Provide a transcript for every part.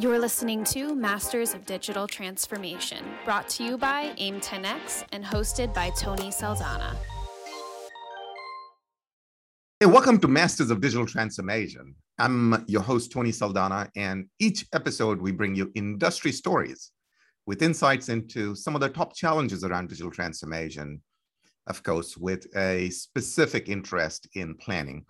You're listening to Masters of Digital Transformation, brought to you by AIM 10X and hosted by Tony Saldanha. Hey, welcome to Masters of Digital Transformation. I'm your host, Tony Saldanha, and each episode we bring you industry stories with insights into some of the top challenges around digital transformation, of course, with a specific interest in planning.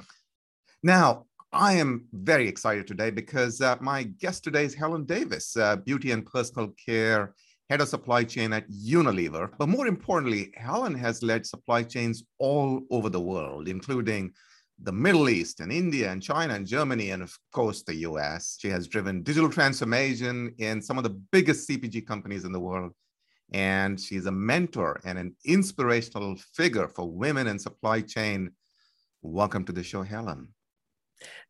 Now, I am very excited today because uh, my guest today is Helen Davis, uh, beauty and personal care head of supply chain at Unilever. But more importantly, Helen has led supply chains all over the world, including the Middle East and India and China and Germany, and of course, the US. She has driven digital transformation in some of the biggest CPG companies in the world. And she's a mentor and an inspirational figure for women in supply chain. Welcome to the show, Helen.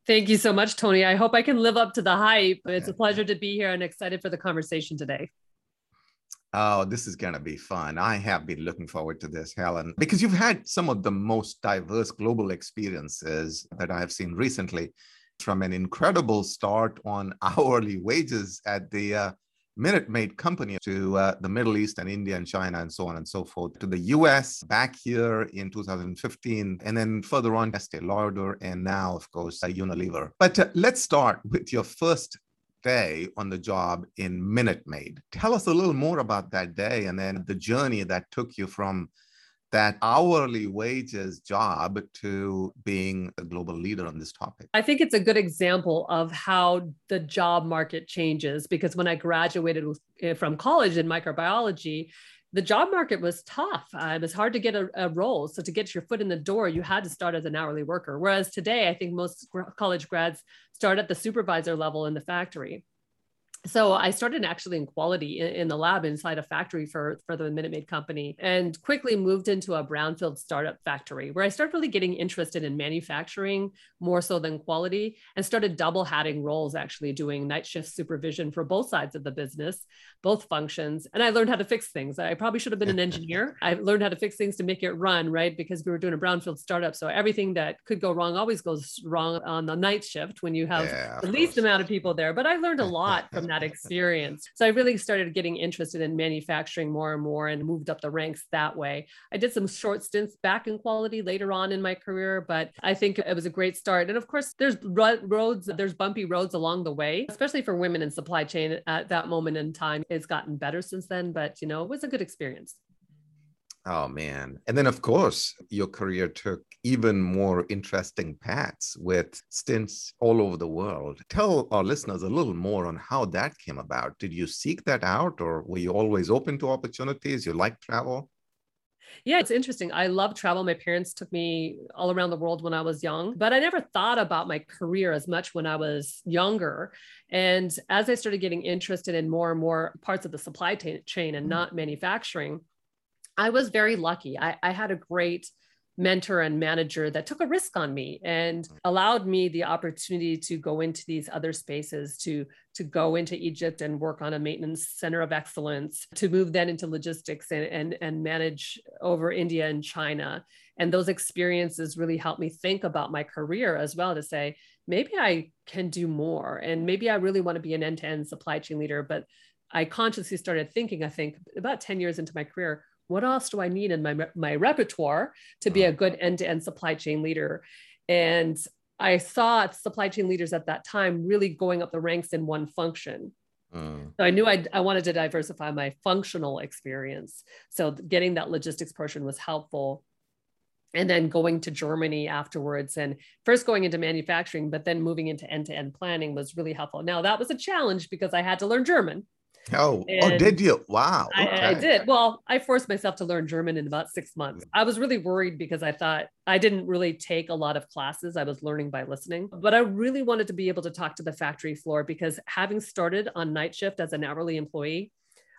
Thank you so much, Tony. I hope I can live up to the hype. It's a pleasure to be here and excited for the conversation today. Oh, this is going to be fun. I have been looking forward to this, Helen, because you've had some of the most diverse global experiences that I have seen recently from an incredible start on hourly wages at the uh, Minute Maid company to uh, the Middle East and India and China and so on and so forth, to the US, back here in 2015, and then further on, Estee Lauder, and now, of course, uh, Unilever. But uh, let's start with your first day on the job in Minute Maid. Tell us a little more about that day and then the journey that took you from that hourly wages job to being a global leader on this topic? I think it's a good example of how the job market changes because when I graduated eh, from college in microbiology, the job market was tough. Uh, it was hard to get a, a, role. So to get your foot in the door, you had to start as an hourly worker. Whereas today, I think most college grads start at the supervisor level in the factory so I started actually in quality in, in, the lab inside a factory for, for the Minute Maid company and quickly moved into a brownfield startup factory where I started really getting interested in manufacturing more so than quality and started double hatting roles, actually doing night shift supervision for both sides of the business, both functions. And I learned how to fix things. I probably should have been an engineer. I learned how to fix things to make it run, right? Because we were doing a brownfield startup. So everything that could go wrong always goes wrong on the night shift when you have yeah, the least amount of people there. But I learned a lot from that experience. So I really started getting interested in manufacturing more and more and moved up the ranks that way. I did some short stints back in quality later on in my career, but I think it was a great start. And of course, there's roads, there's bumpy roads along the way, especially for women in supply chain at that moment in time. It's gotten better since then, but you know, it was a good experience. Oh man. And then of course, your career took even more interesting paths with stints all over the world. Tell our listeners a little more on how that came about. Did you seek that out or were you always open to opportunities? You like travel? Yeah, it's interesting. I love travel. My parents took me all around the world when I was young, but I never thought about my career as much when I was younger. And as I started getting interested in more and more parts of the supply chain and mm. not manufacturing, I was very lucky. I, I had a great mentor and manager that took a risk on me and mm. allowed me the opportunity to go into these other spaces to to go into egypt and work on a maintenance center of excellence to move then into logistics and and, and manage over india and china and those experiences really helped me think about my career as well to say maybe i can do more and maybe i really want to be an end-to-end supply chain leader but i consciously started thinking i think about 10 years into my career what else do I need in my, my repertoire to be a good end-to-end supply chain leader? And I saw supply chain leaders at that time really going up the ranks in one function. Mm. So I knew I'd, I wanted to diversify my functional experience. So getting that logistics portion was helpful. And then going to Germany afterwards and first going into manufacturing, but then moving into end to end planning was really helpful. Now, that was a challenge because I had to learn German Oh, oh, did you? Wow. Okay. I, I, did. Well, I forced myself to learn German in about six months. I was really worried because I thought I didn't really take a lot of classes. I was learning by listening, but I really wanted to be able to talk to the factory floor because having started on night shift as an hourly employee,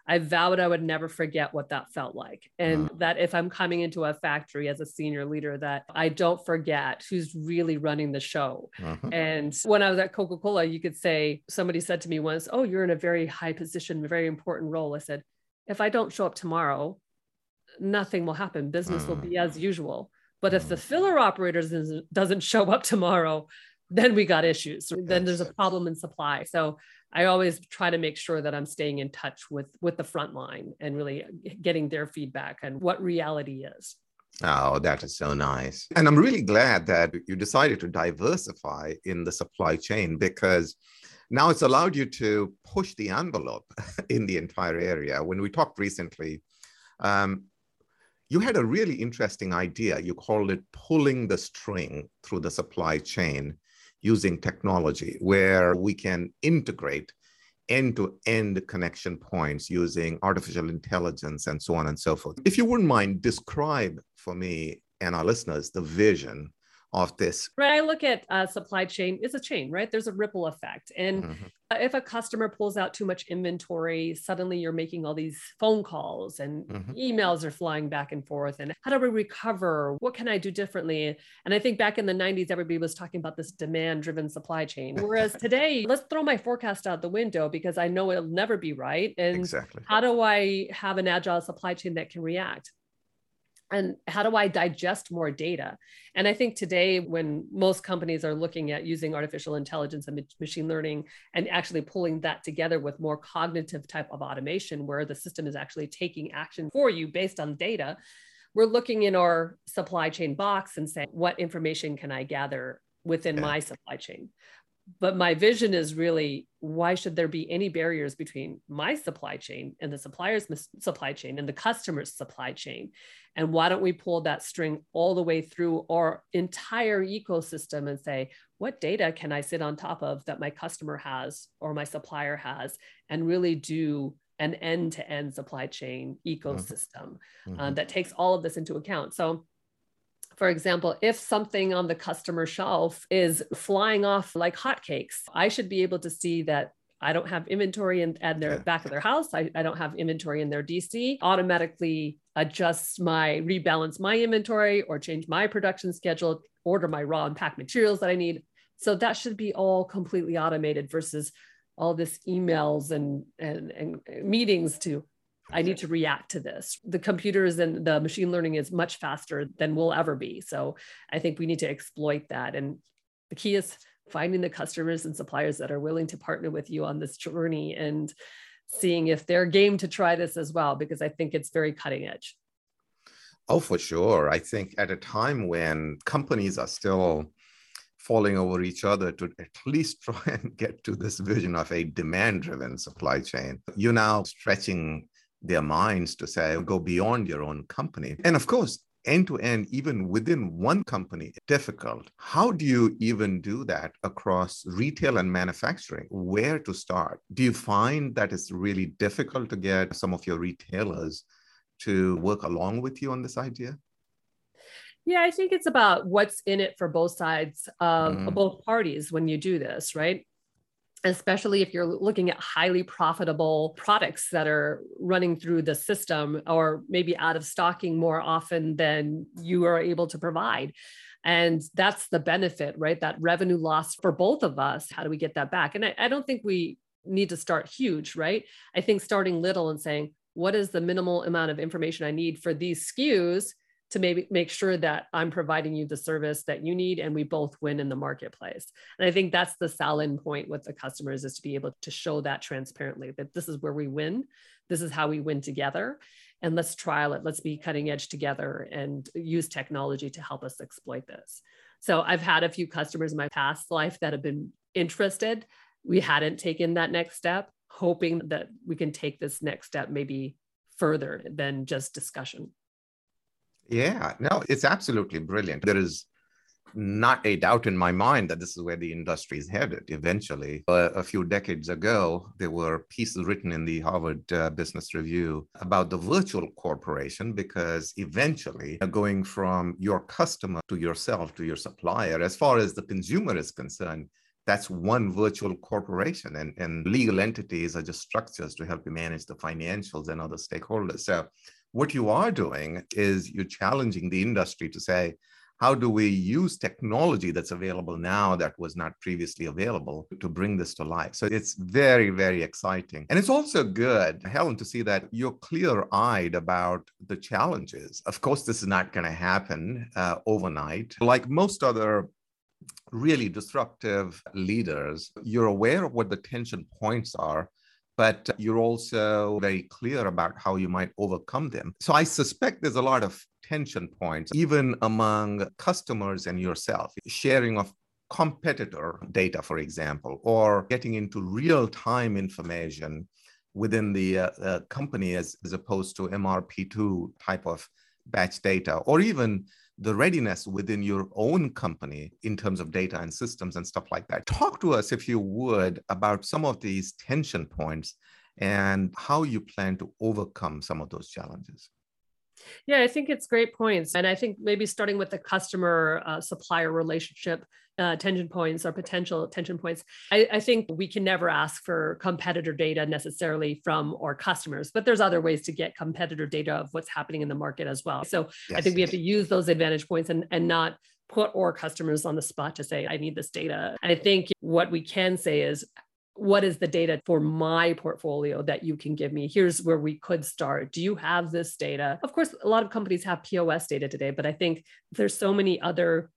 I vowed I would never forget what that felt like. And uh-huh. that if I'm coming into a factory as a senior leader, that I don't forget who's really running the show. Uh-huh. And when I was at Coca Cola, you could say, somebody said to me once, Oh, you're in a very high position, a very important role. I said, If I don't show up tomorrow, nothing will happen. Business uh-huh. will be as usual. But if the filler operator doesn't show up tomorrow, then we got issues. Then there's a problem in supply. So I always try to make sure that I'm staying in touch with with the front line and really getting their feedback and what reality is. Oh, that is so nice. And I'm really glad that you decided to diversify in the supply chain because now it's allowed you to push the envelope in the entire area. When we talked recently, um, you had a really interesting idea. You called it pulling the string through the supply chain using technology, where we can integrate end to end connection points using artificial intelligence and so on and so forth. If you wouldn't mind, describe for me and our listeners the vision of this. Right. I look at uh, supply chain, it's a chain, right? There's a ripple effect. And mm-hmm. if a customer pulls out too much inventory, suddenly you're making all these phone calls and mm-hmm. emails are flying back and forth. And how do we recover? What can I do differently? And I think back in the 90s, everybody was talking about this demand driven supply chain. Whereas today, let's throw my forecast out the window because I know it'll never be right. And exactly. how do I have an agile supply chain that can react? And how do I digest more data? And I think today, when most companies are looking at using artificial intelligence and machine learning and actually pulling that together with more cognitive type of automation, where the system is actually taking action for you based on data, we're looking in our supply chain box and saying, what information can I gather within yeah. my supply chain? But my vision is really why should there be any barriers between my supply chain and the supplier's supply chain and the customer's supply chain and why don't we pull that string all the way through our entire ecosystem and say what data can i sit on top of that my customer has or my supplier has and really do an end-to-end supply chain mm-hmm. ecosystem mm-hmm. uh, that takes all of this into account so for example, if something on the customer shelf is flying off like hotcakes, I should be able to see that I don't have inventory in at their yeah. back of their house. I, I don't have inventory in their DC. Automatically adjust my rebalance my inventory or change my production schedule, order my raw and packed materials that I need. So that should be all completely automated versus all this emails and, and, and meetings to I need to react to this. The computers and the machine learning is much faster than we'll ever be. So I think we need to exploit that. And the key is finding the customers and suppliers that are willing to partner with you on this journey and seeing if they're game to try this as well, because I think it's very cutting edge. Oh, for sure. I think at a time when companies are still falling over each other to at least try and get to this vision of a demand driven supply chain, you're now stretching their minds to say, go beyond your own company. And of course, end to end, even within one company, difficult. How do you even do that across retail and manufacturing? Where to start? Do you find that it's really difficult to get some of your retailers to work along with you on this idea? Yeah, I think it's about what's in it for both sides, of mm. both parties when you do this, right? Especially if you're looking at highly profitable products that are running through the system or maybe out of stocking more often than you are able to provide. And that's the benefit, right? That revenue loss for both of us. How do we get that back? And I, I don't think we need to start huge, right? I think starting little and saying, what is the minimal amount of information I need for these SKUs to maybe make sure that I'm providing you the service that you need and we both win in the marketplace. And I think that's the selling point with the customers is to be able to show that transparently that this is where we win. This is how we win together. And let's trial it. Let's be cutting edge together and use technology to help us exploit this. So I've had a few customers in my past life that have been interested. We hadn't taken that next step, hoping that we can take this next step maybe further than just discussion. Yeah, no, it's absolutely brilliant. There is not a doubt in my mind that this is where the industry is headed eventually. A few decades ago, there were pieces written in the Harvard uh, Business Review about the virtual corporation because eventually, uh, going from your customer to yourself to your supplier, as far as the consumer is concerned, that's one virtual corporation and, and legal entities are just structures to help you manage the financials and other stakeholders. So what you are doing is you're challenging the industry to say, how do we use technology that's available now that was not previously available to bring this to life? So it's very, very exciting. And it's also good, Helen, to see that you're clear eyed about the challenges. Of course, this is not going to happen uh, overnight. Like most other really disruptive leaders, you're aware of what the tension points are, but you're also very clear about how you might overcome them. So I suspect there's a lot of tension points, even among customers and yourself, sharing of competitor data, for example, or getting into real time information within the uh, uh, company as, as opposed to MRP2 type of batch data, or even the readiness within your own company in terms of data and systems and stuff like that. Talk to us, if you would, about some of these tension points and how you plan to overcome some of those challenges. Yeah, I think it's great points. And I think maybe starting with the customer uh, supplier relationship uh, tension points or potential tension points, I, I, think we can never ask for competitor data necessarily from our customers, but there's other ways to get competitor data of what's happening in the market as well. So yes. I think we have to use those advantage points and, and not put our customers on the spot to say, I need this data. I think what we can say is, what is the data for my portfolio that you can give me? Here's where we could start. Do you have this data? Of course, a lot of companies have POS data today, but I think there's so many other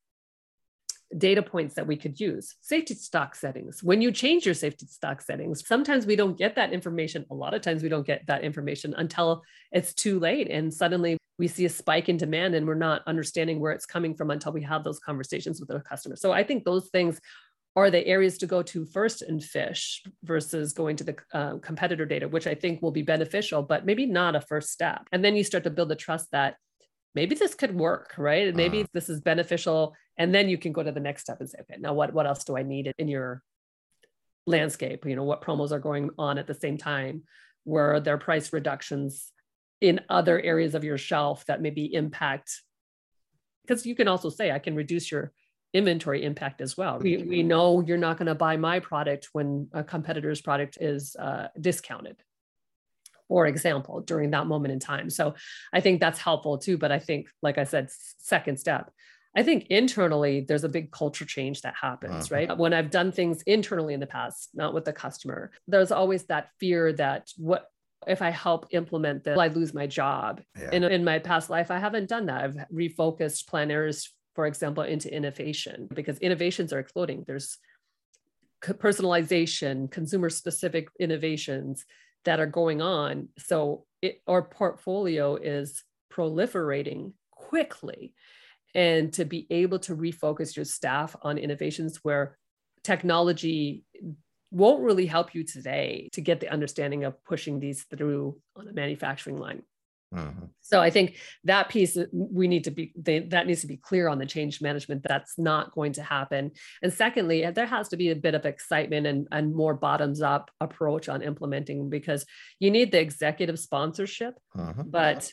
data points that we could use. Safety stock settings. When you change your safety stock settings, sometimes we don't get that information. A lot of times we don't get that information until it's too late. And suddenly we see a spike in demand and we're not understanding where it's coming from until we have those conversations with our customers. So I think those things are the areas to go to first and fish versus going to the uh, competitor data, which I think will be beneficial, but maybe not a first step. And then you start to build the trust that maybe this could work, right? maybe uh, this is beneficial. And then you can go to the next step and say, okay, now what, what else do I need in your landscape? You know, what promos are going on at the same time? Where there are price reductions in other areas of your shelf that maybe impact? Because you can also say, I can reduce your inventory impact as well. We, we know you're not going to buy my product when a competitor's product is uh, discounted, for example, during that moment in time. So I think that's helpful too. But I think, like I said, second step, I think internally there's a big culture change that happens, uh-huh. right? When I've done things internally in the past, not with the customer, there's always that fear that what if I help implement this, I lose my job. Yeah. In, in my past life, I haven't done that. I've refocused planners for example, into innovation because innovations are exploding. There's personalization, consumer specific innovations that are going on. So it, our portfolio is proliferating quickly. And to be able to refocus your staff on innovations where technology won't really help you today to get the understanding of pushing these through on a manufacturing line. Mm-hmm. So I think that piece we need to be they, that needs to be clear on the change management. That's not going to happen. And secondly, there has to be a bit of excitement and, and more bottoms up approach on implementing because you need the executive sponsorship, mm-hmm. but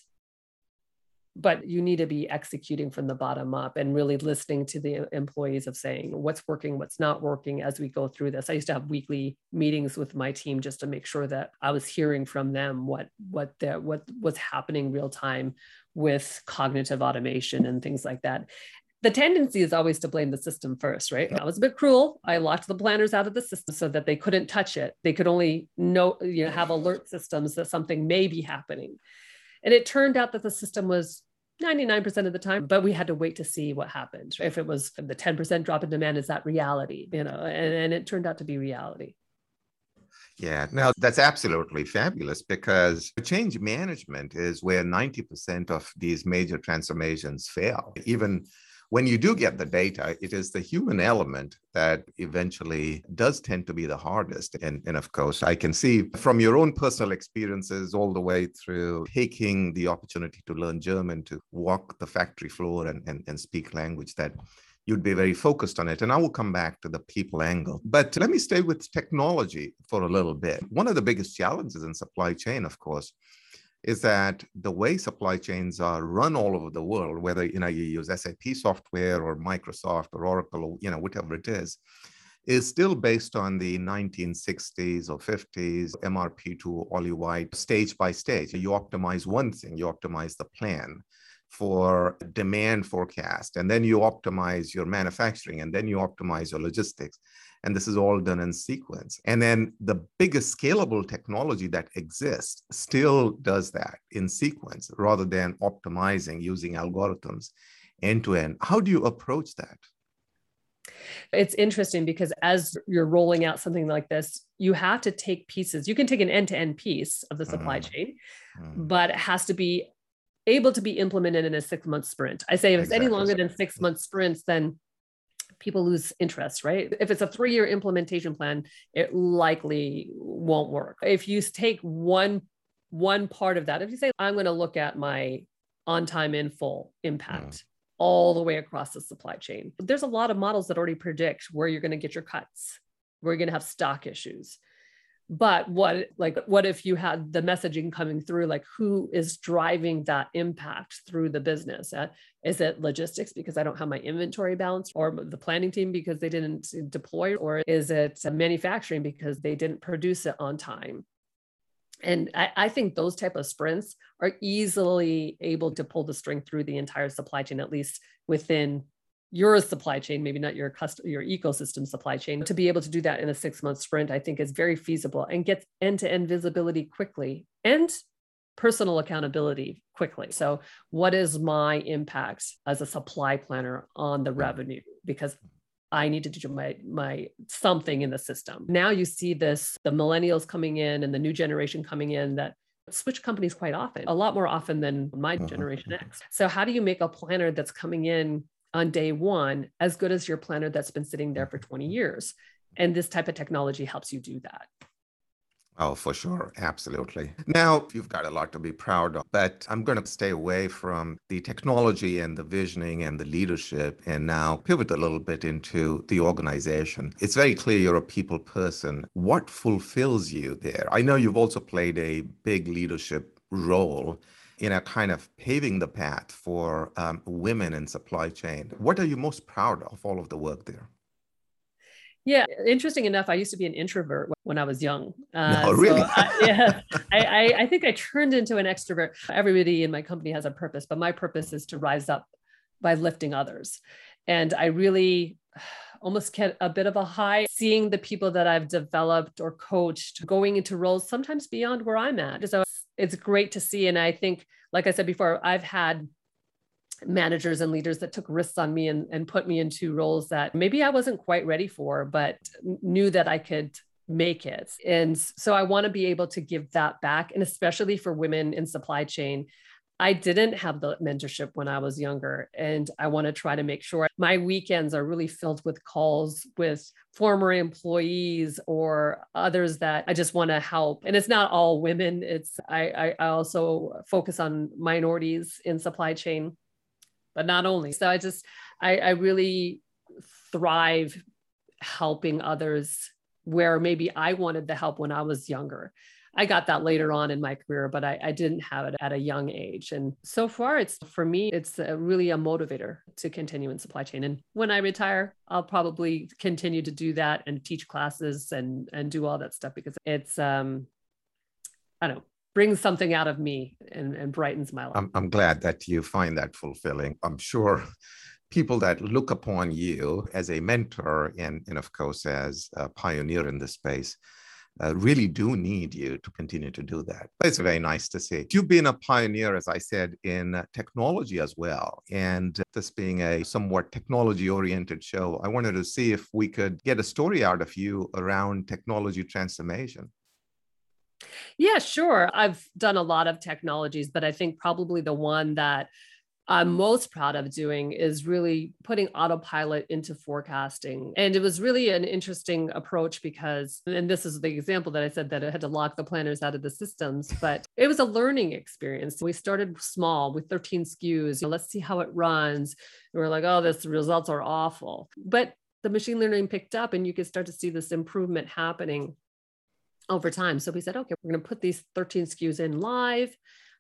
but you need to be executing from the bottom up and really listening to the employees of saying what's working what's not working as we go through this i used to have weekly meetings with my team just to make sure that i was hearing from them what what the, what was happening real time with cognitive automation and things like that the tendency is always to blame the system first, right? I was a bit cruel. I locked the planners out of the system so that they couldn't touch it. They could only know, you know, have alert systems that something may be happening. And it turned out that the system was 99% of the time, but we had to wait to see what happened. If it was the 10% drop in demand, is that reality? You know, and, and it turned out to be reality. Yeah, now that's absolutely fabulous because change management is where 90% of these major transformations fail. Even when you do get the data, it is the human element that eventually does tend to be the hardest. And, and of course, I can see from your own personal experiences all the way through taking the opportunity to learn German, to walk the factory floor and, and, and speak language that you'd be very focused on it. And I will come back to the people angle. But let me stay with technology for a little bit. One of the biggest challenges in supply chain, of course, is that the way supply chains are run all over the world, whether you know you use SAP software or Microsoft or Oracle or you know whatever it is, is still based on the 1960s or 50s MRP2 Oliver Wight stage by stage. You optimize one thing, you optimize the plan for demand forecast, and then you optimize your manufacturing, and then you optimize your logistics. And this is all done in sequence. And then the biggest scalable technology that exists still does that in sequence rather than optimizing using algorithms end to end. How do you approach that? It's interesting because as you're rolling out something like this, you have to take pieces. You can take an end to end piece of the supply mm. chain, mm. but it has to be able to be implemented in a six month sprint. I say if exactly. it's any longer than six month sprints, then people lose interest, right? If it's a three year implementation plan, it likely won't work. If you take one one part of that, if you say, I'm going to look at my on time in full impact. All the way across the supply chain. There's a lot of models that already predict where you're going to get your cuts, where you're going to have stock issues. But what like what if you had the messaging coming through like who is driving that impact through the business? Uh, is it logistics because I don't have my inventory balance or the planning team because they didn't deploy or is it manufacturing because they didn't produce it on time? And I, I, think those type of sprints are easily able to pull the string through the entire supply chain at least within your supply chain maybe not your custom your ecosystem supply chain. To be able to do that in a six month sprint i think is very feasible and gets end-to-end visibility quickly and personal accountability quickly. So what is my impact as a supply planner on the revenue? Because I need to do my my something in the system. Now you see this the millennials coming in and the new generation coming in that switch companies quite often, a lot more often than my mm-hmm. generation X. So how do you make a planner that's coming in on day 1 as good as your planner that's been sitting there for 20 years? And this type of technology helps you do that. Oh, for sure. Absolutely. Now, you've got a lot to be proud of, but I'm going to stay away from the technology and the visioning and the leadership and now pivot a little bit into the organization. It's very clear you're a people person. What fulfills you there? I know you've also played a big leadership role in a kind of paving the path for um, women in supply chain. What are you most proud of all of the work there? Yeah, interesting enough, I used to be an introvert when I was young. Uh, no, really? So I, yeah, I, I, think I turned into an extrovert. Everybody in my company has a purpose, but my purpose is to rise up by lifting others. And I really almost get a bit of a high seeing the people that I've developed or coached going into roles sometimes beyond where I'm at. So it's great to see. And I think, like I said before, I've had managers and leaders that took risks on me and, and put me into roles that maybe I wasn't quite ready for, but knew that I could make it. And so I want to be able to give that back. And especially for women in supply chain, I didn't have the mentorship when I was younger. And I want to try to make sure my weekends are really filled with calls with former employees or others that I just want to help. And it's not all women. It's I, I also focus on minorities in supply chain but not only. So I just, I, I really thrive helping others where maybe I wanted the help when I was younger. I got that later on in my career, but I, I, didn't have it at a young age. And so far, it's for me, it's a, really a motivator to continue in supply chain. And when I retire, I'll probably continue to do that and teach classes and and do all that stuff because it's um, I don't know, brings something out of me and, and brightens my life. I'm, I'm glad that you find that fulfilling. I'm sure people that look upon you as a mentor and, and of course, as a pioneer in this space. Uh, really do need you to continue to do that. But it's very nice to see. You've been a pioneer, as I said, in technology as well. And this being a somewhat technology oriented show, I wanted to see if we could get a story out of you around technology transformation. Yeah, sure. I've done a lot of technologies, but I think probably the one that I'm most proud of doing is really putting autopilot into forecasting. And it was really an interesting approach because, and this is the example that I said that it had to lock the planners out of the systems, but it was a learning experience. We started small with 13 SKUs. Let's see how it runs. And we're like, oh, this results are awful. But the machine learning picked up and you could start to see this improvement happening over time. So we said, okay, we're going to put these 13 SKUs in live.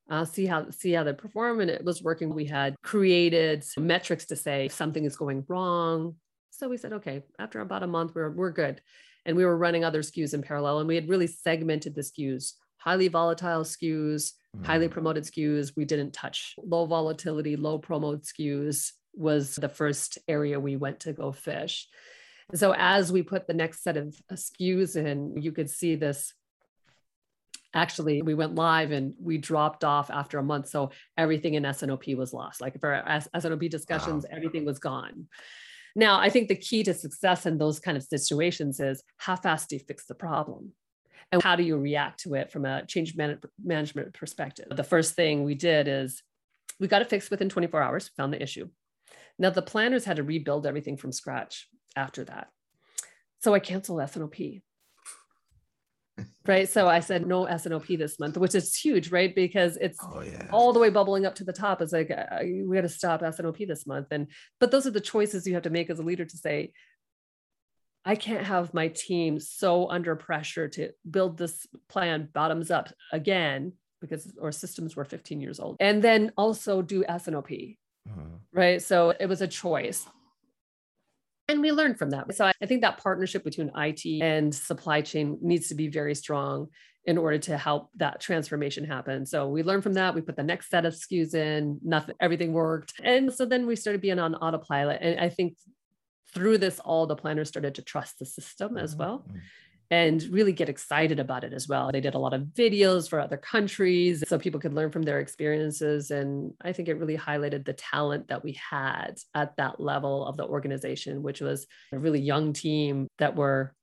Uh, see how see how they perform and it was working we had created metrics to say if something is going wrong so we said okay after about a month we're, we're good and we were running other SKUs in parallel and we had really segmented the SKUs highly volatile SKUs mm. highly promoted SKUs we didn't touch low volatility low promote SKUs was the first area we went to go fish so as we put the next set of SKUs in, you could see this. Actually, we went live and we dropped off after a month. So everything in S&OP was lost. Like for S&OP discussions, wow. everything was gone. Now, I think the key to success in those kind of situations is how fast do you fix the problem? And how do you react to it from a change man- management perspective? The first thing we did is we got it fixed within 24 hours, found the issue. Now, the planners had to rebuild everything from scratch after that. So I canceled S&OP right? So i said no S&OP this month which is huge right? Because it's oh, yeah. all the way bubbling up to the top. It's like uh, we got to stop S&OP this month. And but those are the choices you have to make as a leader to say i can't have my team so under pressure to build this plan bottoms up again because our systems were 15 years old. And then also do S&OP uh-huh. right? So it was a choice and we learned from that. So I think that partnership between IT and supply chain needs to be very strong in order to help that transformation happen. So we learned from that. We put the next set of SKUs in, nothing, everything worked. And so then we started being on autopilot. And I think through this, all the planners started to trust the system as mm-hmm. well. Mm-hmm. And really get excited about it as well. They did a lot of videos for other countries so people could learn from their experiences. And I think it really highlighted the talent that we had at that level of the organization, which was a really young team that were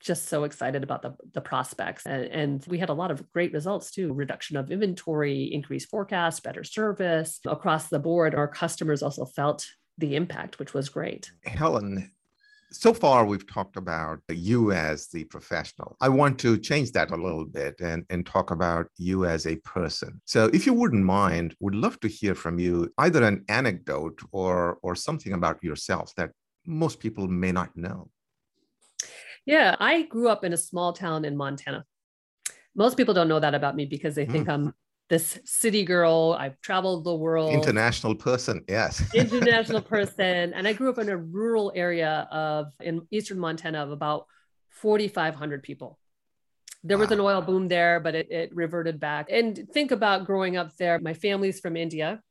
just so excited about the, the prospects. And, and, we had a lot of great results too reduction of inventory, increased forecast, better service across the board. Our customers also felt the impact, which was great. Helen, so far we've talked about you as the professional. I want to change that a little bit and, and talk about you as a person. So if you wouldn't mind would love to hear from you either an anecdote or or something about yourself that most people may not know. Yeah i grew up in a small town in montana. Most people don't know that about me because they think mm. i'm this city girl. I've traveled the world. International person, yes. International person. And I grew up in a rural area of in eastern Montana of about 4,500 people. There was an oil boom there, but it, it reverted back. And think about growing up there. My family's from India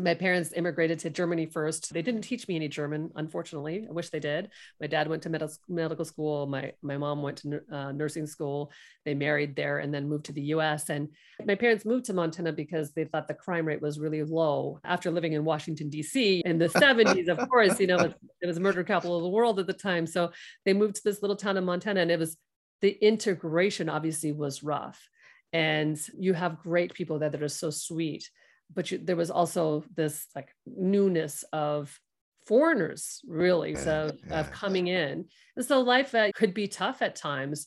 my parents immigrated to Germany first. They didn't teach me any German, unfortunately. I wish they did. My dad went to med- medical school. My my mom went to uh, nursing school. They married there and then moved to the U.S. And my parents moved to Montana because they thought the crime rate was really low. After living in Washington D.C. in the 70s, of course, you know it, it was murder capital of the world at the time. So they moved to this little town in Montana, and it was the integration obviously was rough. And you have great people there that are so sweet but you, there was also this like newness of foreigners really so yeah. of coming in. And so life uh, could be tough at times.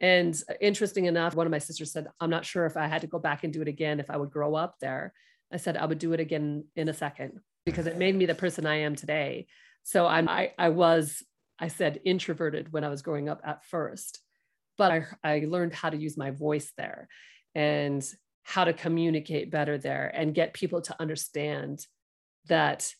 And interesting enough one of my sisters said i'm not sure if i had to go back and do it again if i would grow up there. I said i would do it again in a second because it made me the person i am today. So i'm i, I was i said introverted when i was growing up at first but I, I learned how to use my voice there. And how to communicate better there and get people to understand that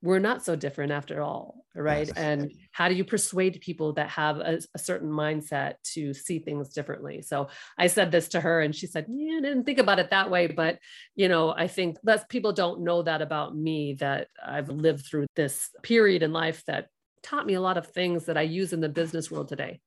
we're not so different after all right? Yes. and how do you persuade people that have a, a, certain mindset to see things differently? So i said this to her and she said yeah i didn't think about it that way but you know i think that people don't know that about me that i've lived through this period in life that taught me a lot of things that i use in the business world today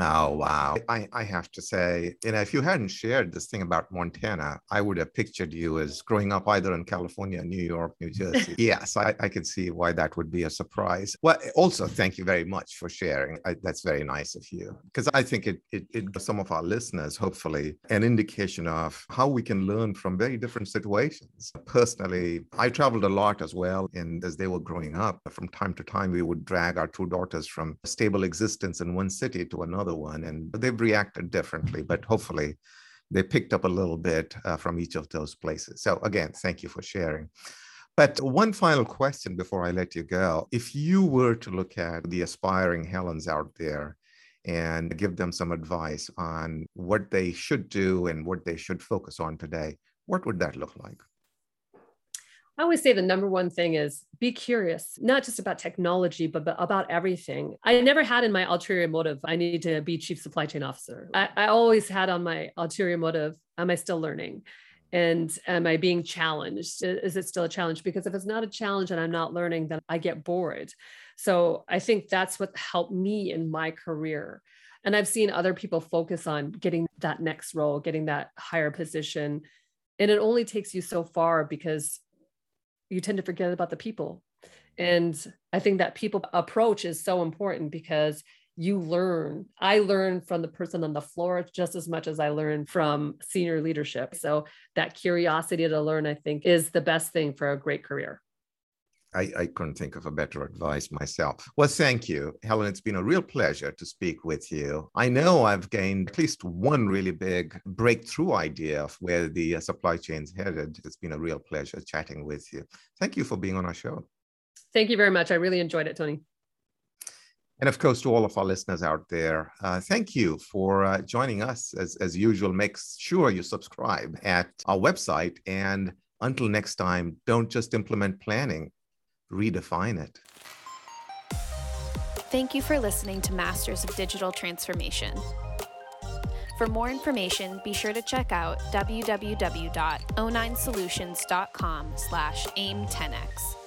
Oh, wow. I, I have to say, you know, if you hadn't shared this thing about Montana, I would have pictured you as growing up either in California, New York, New Jersey. yes, I, I can see why that would be a surprise. Well, also, thank you very much for sharing. I, that's very nice of you. Because I think it, it, it gives some of our listeners, hopefully, an indication of how we can learn from very different situations. Personally, I traveled a lot as well. And as they were growing up, from time to time, we would drag our two daughters from a stable existence in one city to another another one, and they've reacted differently, but hopefully they picked up a little bit uh, from each of those places. So again, thank you for sharing. But one final question before I let you go. If you were to look at the aspiring Helens out there and give them some advice on what they should do and what they should focus on today, what would that look like? I always say the number one thing is be curious, not just about technology, but, but about everything. I never had in my ulterior motive, I need to be chief supply chain officer. I, I always had on my ulterior motive, am I still learning? And am I being challenged? Is it still a challenge? Because if it's not a challenge and I'm not learning, then I get bored. So I think that's what helped me in my career. And I've seen other people focus on getting that next role, getting that higher position. And it only takes you so far because you tend to forget about the people And I think that people approach is so important because you learn. I learn from the person on the floor just as much as I learn from senior leadership. So that curiosity to learn, I think, is the best thing for a great career. I, I, couldn't think of a better advice myself. Well, thank you, Helen. It's been a real pleasure to speak with you. I know I've gained at least one really big breakthrough idea of where the uh, supply chain's headed. It's been a real pleasure chatting with you. Thank you for being on our show. Thank you very much. I really enjoyed it, Tony. And of course, to all of our listeners out there, uh, thank you for uh, joining us. As, as usual, make sure you subscribe at our website. And until next time, don't just implement planning, redefine it. Thank you for listening to Masters of Digital Transformation. For more information, be sure to check out www.o9solutions.com slash aim10x.